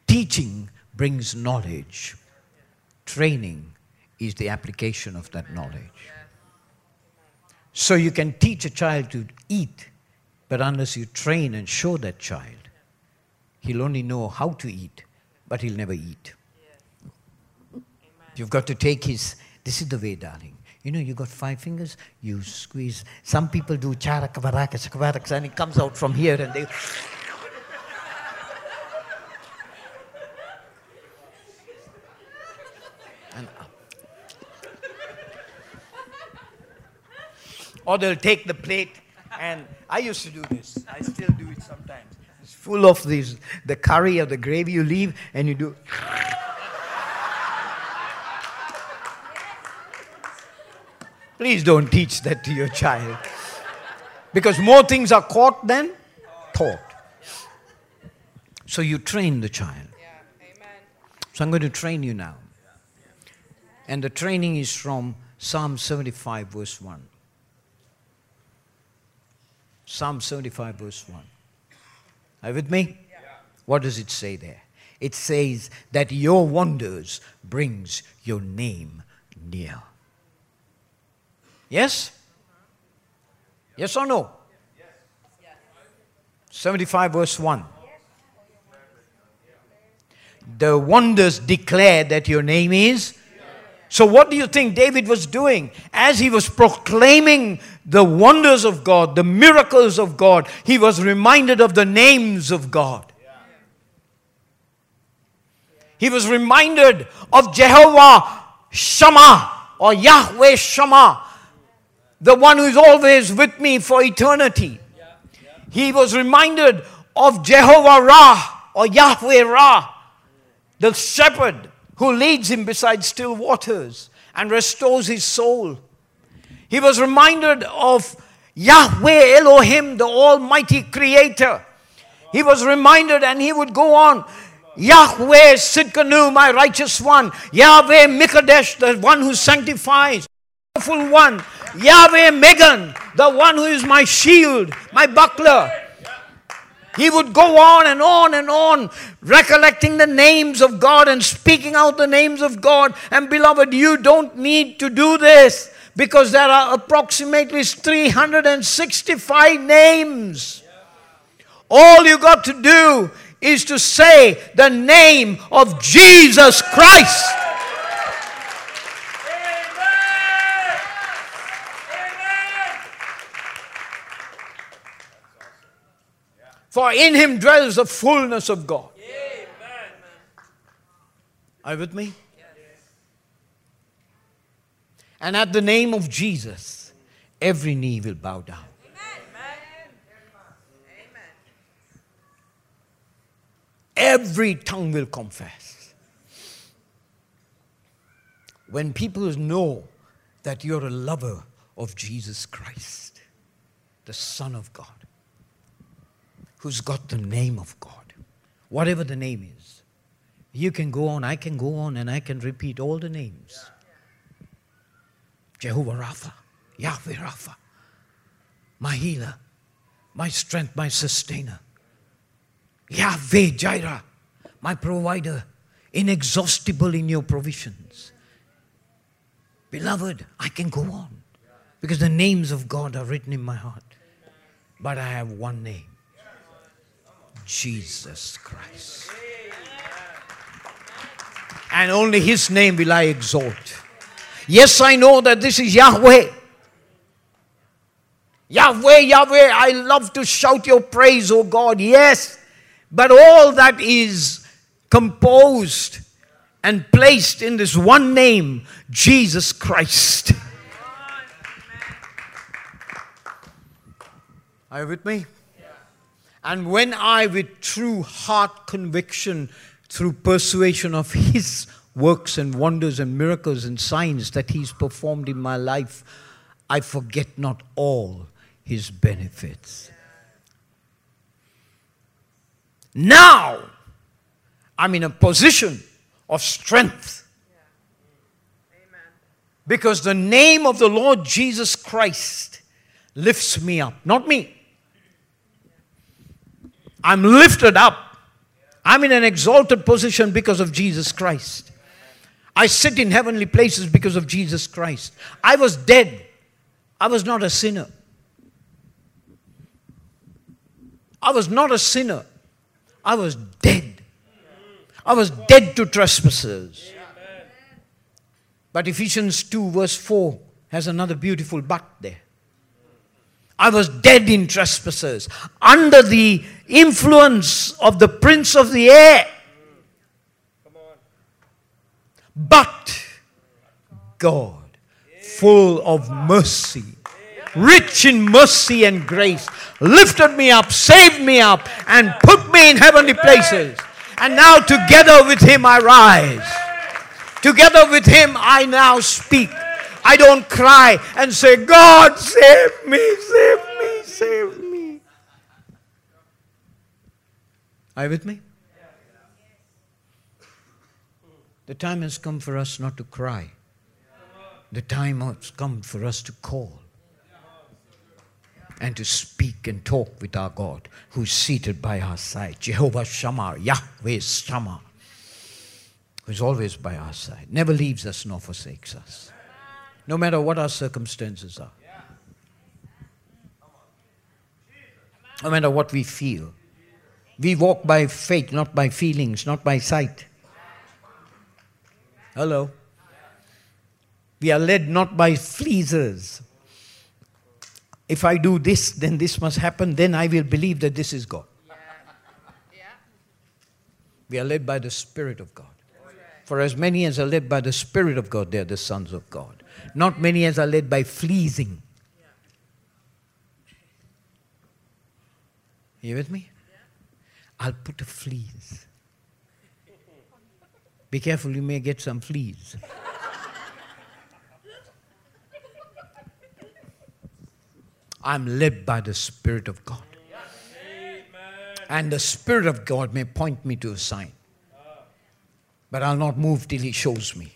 teaching brings knowledge, training is the application of that knowledge. So you can teach a child to eat, but unless you train and show that child, he'll only know how to eat, but he'll never eat. You've got to take his, this is the way, darling. You know, you got five fingers, you squeeze. Some people do charakavarakas, and it comes out from here and they. Or they'll take the plate, and I used to do this. I still do it sometimes. It's full of these, the curry or the gravy you leave, and you do. Please don't teach that to your child. Because more things are caught than taught. So you train the child. So I'm going to train you now. And the training is from Psalm 75, verse 1. Psalm 75, verse 1. Are you with me? What does it say there? It says that your wonders brings your name near. Yes? Mm-hmm. Yes or no? 75 verse 1. The wonders declare that your name is. So, what do you think David was doing? As he was proclaiming the wonders of God, the miracles of God, he was reminded of the names of God. He was reminded of Jehovah Shammah or Yahweh Shammah, the one who is always with me for eternity. He was reminded of Jehovah Ra or Yahweh Ra, the shepherd who leads him beside still waters and restores his soul. He was reminded of Yahweh Elohim, the Almighty Creator. He was reminded, and he would go on. Yahweh Tsidkenu, my righteous one. Yahweh Mikadesh, the one who sanctifies. Powerful one. Yahweh Magen, the one who is my shield, my buckler. He would go on and on and on, recollecting the names of God and speaking out the names of God. And beloved, you don't need to do this because there are approximately 365 names. All you got to do is to say the name of Jesus Christ. For in him dwells the fullness of God. Amen. Are you with me? And at the name of Jesus, every knee will bow down. Every tongue will confess. When people know that you're a lover of Jesus Christ, the Son of God, who's got the name of God, whatever the name is. You can go on, I can go on, and I can repeat all the names Jehovah Rapha, Yahweh Rapha, my healer, my strength, my sustainer, Yahweh Jireh, my provider, inexhaustible in your provisions. Beloved, I can go on because the names of God are written in my heart. But I have one name Jesus Christ. And only His name will I exalt. Yes, I know that this is Yahweh. Yahweh, Yahweh, I love to shout your praise, O God, yes. But all that is composed and placed in this one name, Jesus Christ. Are you with me? And when I, with true heart conviction, through persuasion of His works and wonders and miracles and signs that He's performed in my life, I forget not all His benefits. Now, I'm in a position of strength. Because the name of the Lord Jesus Christ lifts me up, not me. I'm lifted up. I'm in an exalted position because of Jesus Christ. I sit in heavenly places because of Jesus Christ. I was dead. I was not a sinner. I was not a sinner. I was dead. I was dead to trespasses. But Ephesians 2, verse 4 has another beautiful but there. I was dead in trespasses, under the influence of the prince of the air. But God, full of mercy, rich in mercy and grace, lifted me up, saved me up, and put me in heavenly places. And now together with Him I rise. Together with Him I now speak. I don't cry and say, God, save me, save me, save me. Are you with me? The time has come for us not to cry. The time has come for us to call and to speak and talk with our God who's seated by our side. Jehovah Shammah, Yahweh Shammah, who's always by our side, never leaves us nor forsakes us no matter what our circumstances are. No matter what we feel. We walk by faith, not by feelings, not by sight. Hello. We are led not by fleas. If I do this, then this must happen, then I will believe that this is God. We are led by the Spirit of God. For as many as are led by the Spirit of God, they are the sons of God. Not many as are led by fleecing. You with me? I'll put a fleece. Be careful, you may get some fleas. I'm led by the Spirit of God. And the Spirit of God may point me to a sign. But I'll not move till He shows me.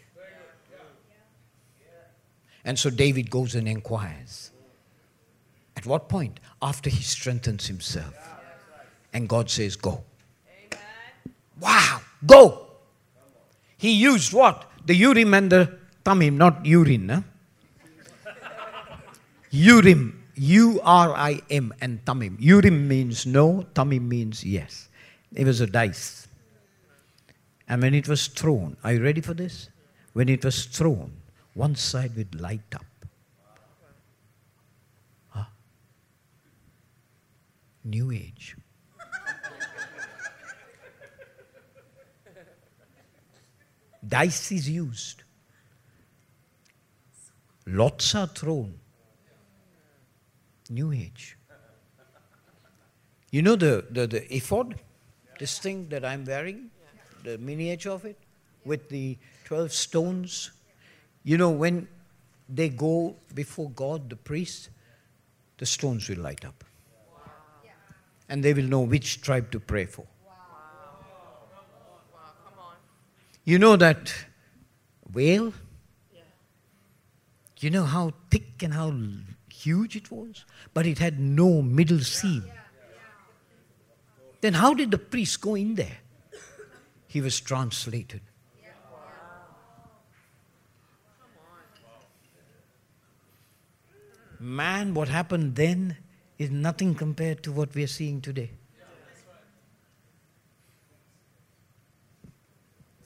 And so David goes and inquires. At what point? After he strengthens himself. And God says, Go. Wow, go. He used what? The Urim and the Thummim, not urine. Huh? Urim, U R I M, and Thummim. Urim means no, Thummim means yes. It was a dice. And when it was thrown, are you ready for this? When it was thrown, one side would light up. Huh? New age. Dice is used. Lots are thrown. New age. You know the, the, the ephod? This thing that I'm wearing? The miniature of it? With the 12 stones? You know, when they go before God, the priest, the stones will light up. And they will know which tribe to pray for. You know that whale? You know how thick and how huge it was? But it had no middle seam. Then how did the priest go in there? He was translated. Man, what happened then is nothing compared to what we are seeing today.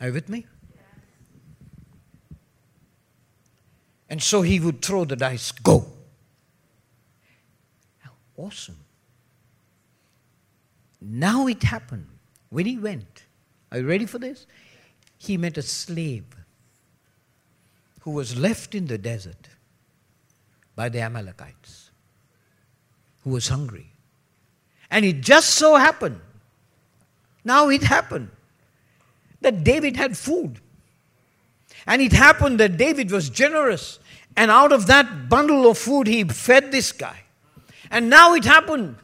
Are you with me? And so he would throw the dice, go. Awesome. Now it happened. When he went, are you ready for this? He met a slave who was left in the desert by the Amalekites, who was hungry. And it just so happened, now it happened, that David had food. And it happened that David was generous. And out of that bundle of food, he fed this guy. And now it happened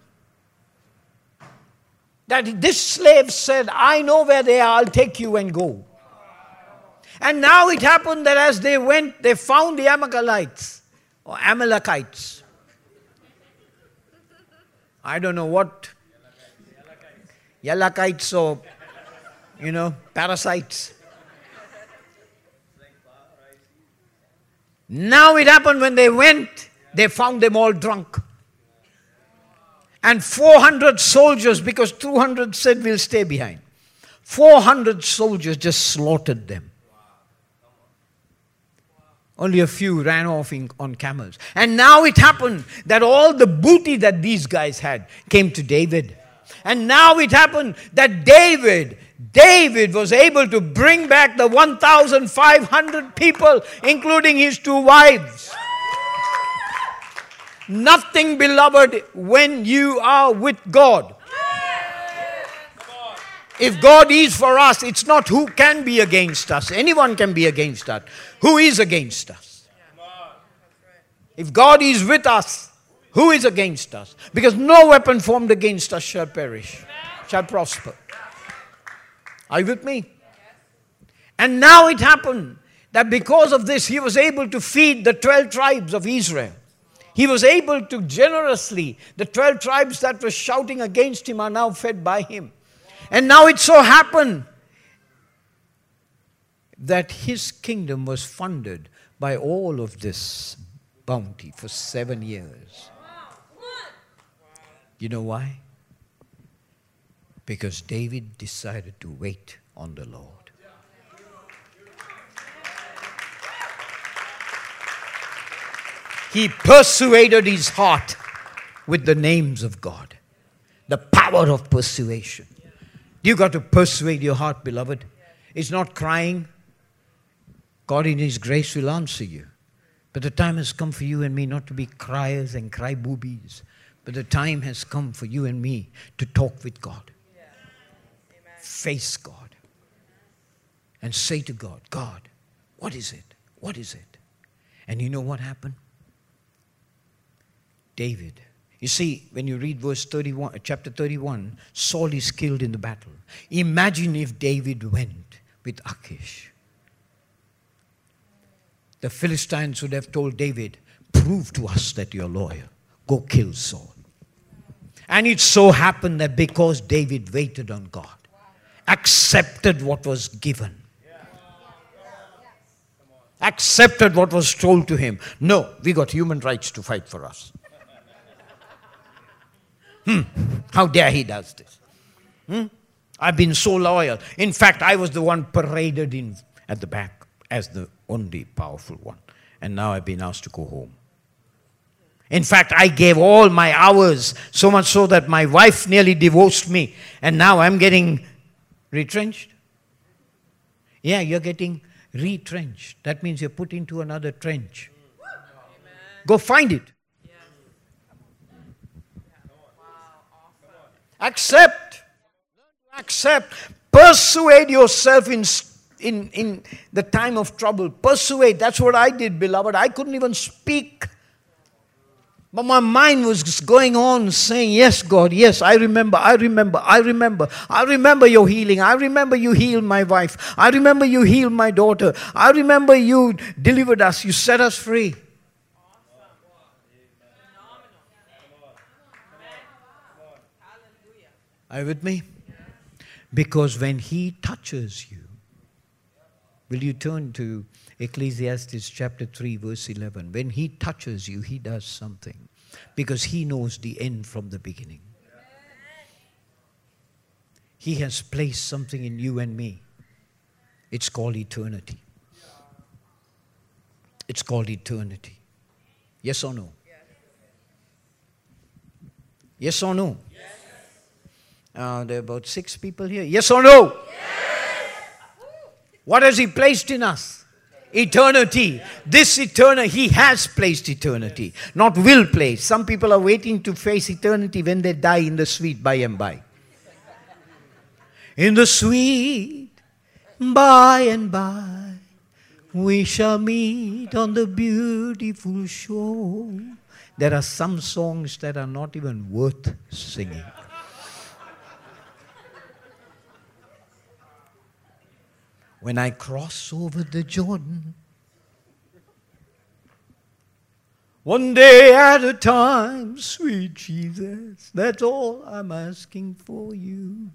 that this slave said, I know where they are, I'll take you and go. And now it happened that as they went, they found the Amalekites or Amalekites. I don't know what. Yalakites or, you know, parasites. Now it happened when they went, they found them all drunk. And 400 soldiers, because 200 said we'll stay behind. 400 soldiers just slaughtered them. Only a few ran off in, on camels. And now it happened that all the booty that these guys had came to David. And now it happened that David, David was able to bring back the 1,500 people, including his two wives. Nothing, beloved, when you are with God. If God is for us, it's not who can be against us. Anyone can be against us. Who is against us? If God is with us, who is against us? Because no weapon formed against us shall perish, shall prosper. Are you with me? And now it happened that because of this, he was able to feed the 12 tribes of Israel. He was able to generously, the 12 tribes that were shouting against him are now fed by him. And now it so happened that his kingdom was funded by all of this bounty for seven years. You know why? Because David decided to wait on the Lord. He persuaded his heart with the names of God. The power of persuasion. You got to persuade your heart, beloved. It's not crying. God in His grace will answer you. But the time has come for you and me not to be criers and cry boobies, but the time has come for you and me to talk with God. Face God. And say to God, God, what is it? What is it? And you know what happened? David. You see, when you read verse 31, uh, chapter 31, Saul is killed in the battle. Imagine if David went with Achish. The Philistines would have told David, Prove to us that you're loyal. Go kill Saul. And it so happened that because David waited on God, accepted what was given, accepted what was told to him. No, we got human rights to fight for us. Hmm, how dare he does this? Hmm? I've been so loyal. In fact, I was the one paraded in at the back as the only powerful one. And now I've been asked to go home. In fact, I gave all my hours, so much so that my wife nearly divorced me. And now I'm getting retrenched. Yeah, you're getting retrenched. That means you're put into another trench. Go find it. Accept. Accept. Persuade yourself in, in, in the time of trouble. Persuade. That's what I did, beloved. I couldn't even speak. But my mind was going on saying, Yes, God, yes, I remember, I remember, I remember. I remember your healing. I remember you healed my wife. I remember you healed my daughter. I remember you delivered us. You set us free. Are you with me? Because when He touches you, will you turn to Ecclesiastes chapter 3, verse 11? When He touches you, He does something because He knows the end from the beginning. He has placed something in you and me. It's called eternity. It's called eternity. Yes or no? Yes or no? Uh, there are about six people here. Yes or no? Yes. What has He placed in us? Eternity. This eternity, He has placed eternity, not will place. Some people are waiting to face eternity when they die in the sweet by and by. In the sweet by and by, we shall meet on the beautiful shore. There are some songs that are not even worth singing. When I cross over the Jordan. One day at a time, sweet Jesus, that's all I'm asking for you.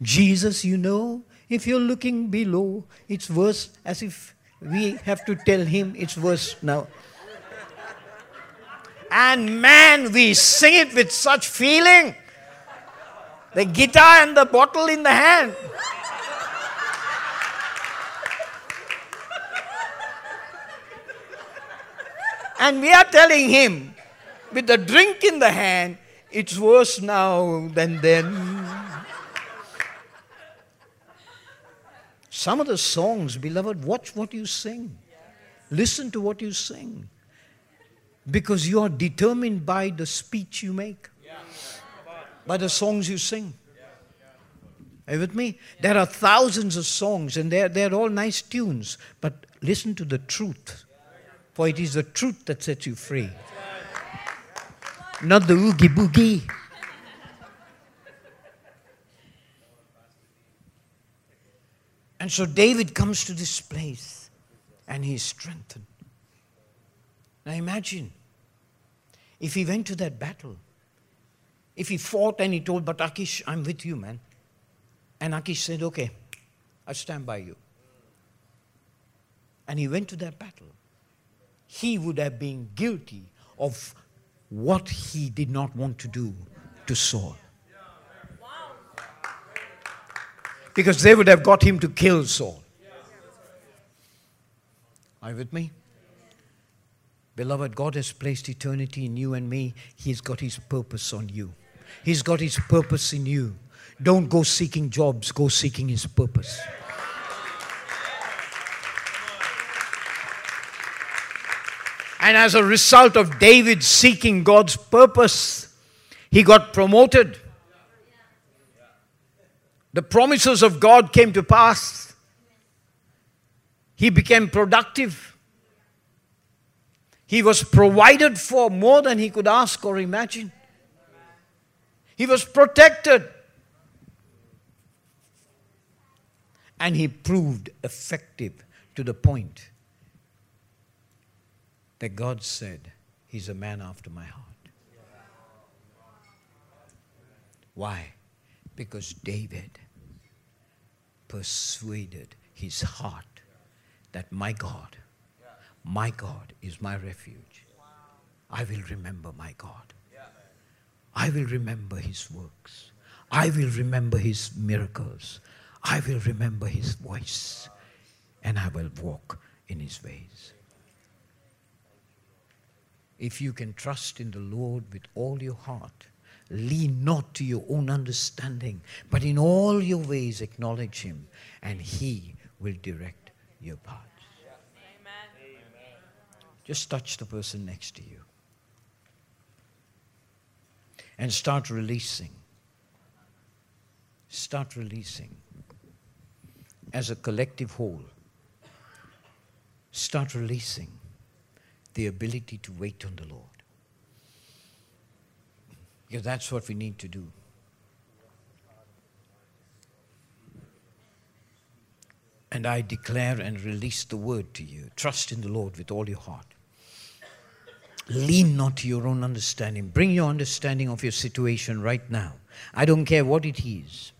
Jesus, you know, if you're looking below, it's worse as if we have to tell him it's worse now. And man, we sing it with such feeling. The guitar and the bottle in the hand. And we are telling him, with the drink in the hand, it's worse now than then. Some of the songs, beloved, watch what you sing. Listen to what you sing. Because you are determined by the speech you make, by the songs you sing. Are you with me? There are thousands of songs and they're, they're all nice tunes, but listen to the truth for it is the truth that sets you free, not the oogie boogie. And so David comes to this place and he's strengthened. Now imagine if he went to that battle, if he fought and he told, But Achish, I'm with you, man. And Achish said, Okay, I stand by you. And he went to that battle he would have been guilty of what he did not want to do to Saul. Because they would have got him to kill Saul. Are you with me? Beloved, God has placed eternity in you and me. He's got His purpose on you. He's got His purpose in you. Don't go seeking jobs, go seeking His purpose. And as a result of David seeking God's purpose, he got promoted. The promises of God came to pass. He became productive. He was provided for more than he could ask or imagine. He was protected. And he proved effective to the point that God said, He's a man after my heart. Why? Because David persuaded his heart that my God, my God is my refuge. I will remember my God. I will remember his works. I will remember his miracles. I will remember his voice. And I will walk in his ways. If you can trust in the Lord with all your heart, lean not to your own understanding, but in all your ways acknowledge Him, and He will direct your paths. Amen. Just touch the person next to you and start releasing. Start releasing as a collective whole. Start releasing the ability to wait on the Lord. Because that's what we need to do. And I declare and release the word to you. Trust in the Lord with all your heart. Lean not to your own understanding. Bring your understanding of your situation right now. I don't care what it is.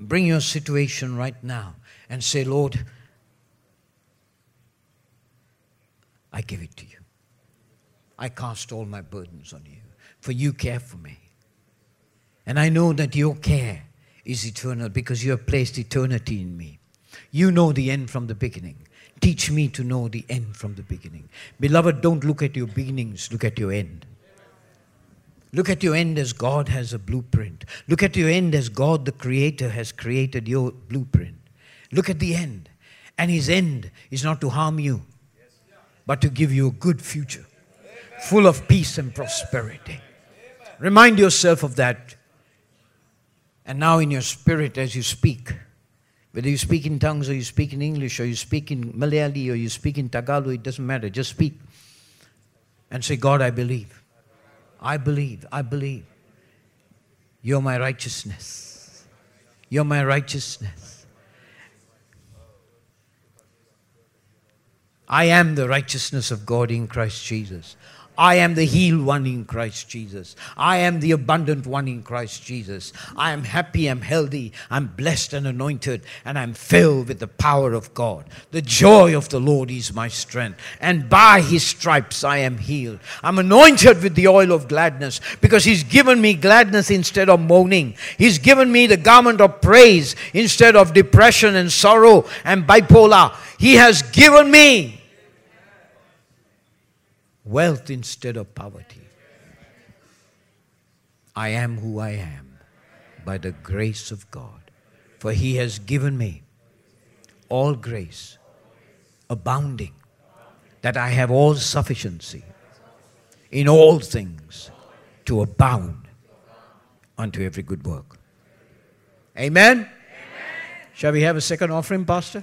Bring your situation right now and say, Lord, I give it to you. I cast all my burdens on you, for you care for me. And I know that your care is eternal because you have placed eternity in me. You know the end from the beginning. Teach me to know the end from the beginning. Beloved, don't look at your beginnings, look at your end. Look at your end as God has a blueprint. Look at your end as God, the Creator, has created your blueprint. Look at the end. And His end is not to harm you, but to give you a good future, full of peace and prosperity. Remind yourself of that. And now, in your spirit, as you speak, whether you speak in tongues or you speak in English or you speak in Malayali or you speak in Tagalog, it doesn't matter. Just speak and say, God, I believe. I believe. I believe. You're my righteousness. You're my righteousness. I am the righteousness of God in Christ Jesus. I am the healed one in Christ Jesus. I am the abundant one in Christ Jesus. I am happy, I'm healthy, I'm blessed and anointed, and I'm filled with the power of God. The joy of the Lord is my strength, and by his stripes I am healed. I'm anointed with the oil of gladness because he's given me gladness instead of mourning. He's given me the garment of praise instead of depression and sorrow and bipolar. He has given me wealth instead of poverty. I am who I am by the grace of God. For He has given me all grace, abounding, that I have all sufficiency in all things to abound unto every good work. Amen? Amen. Shall we have a second offering, Pastor?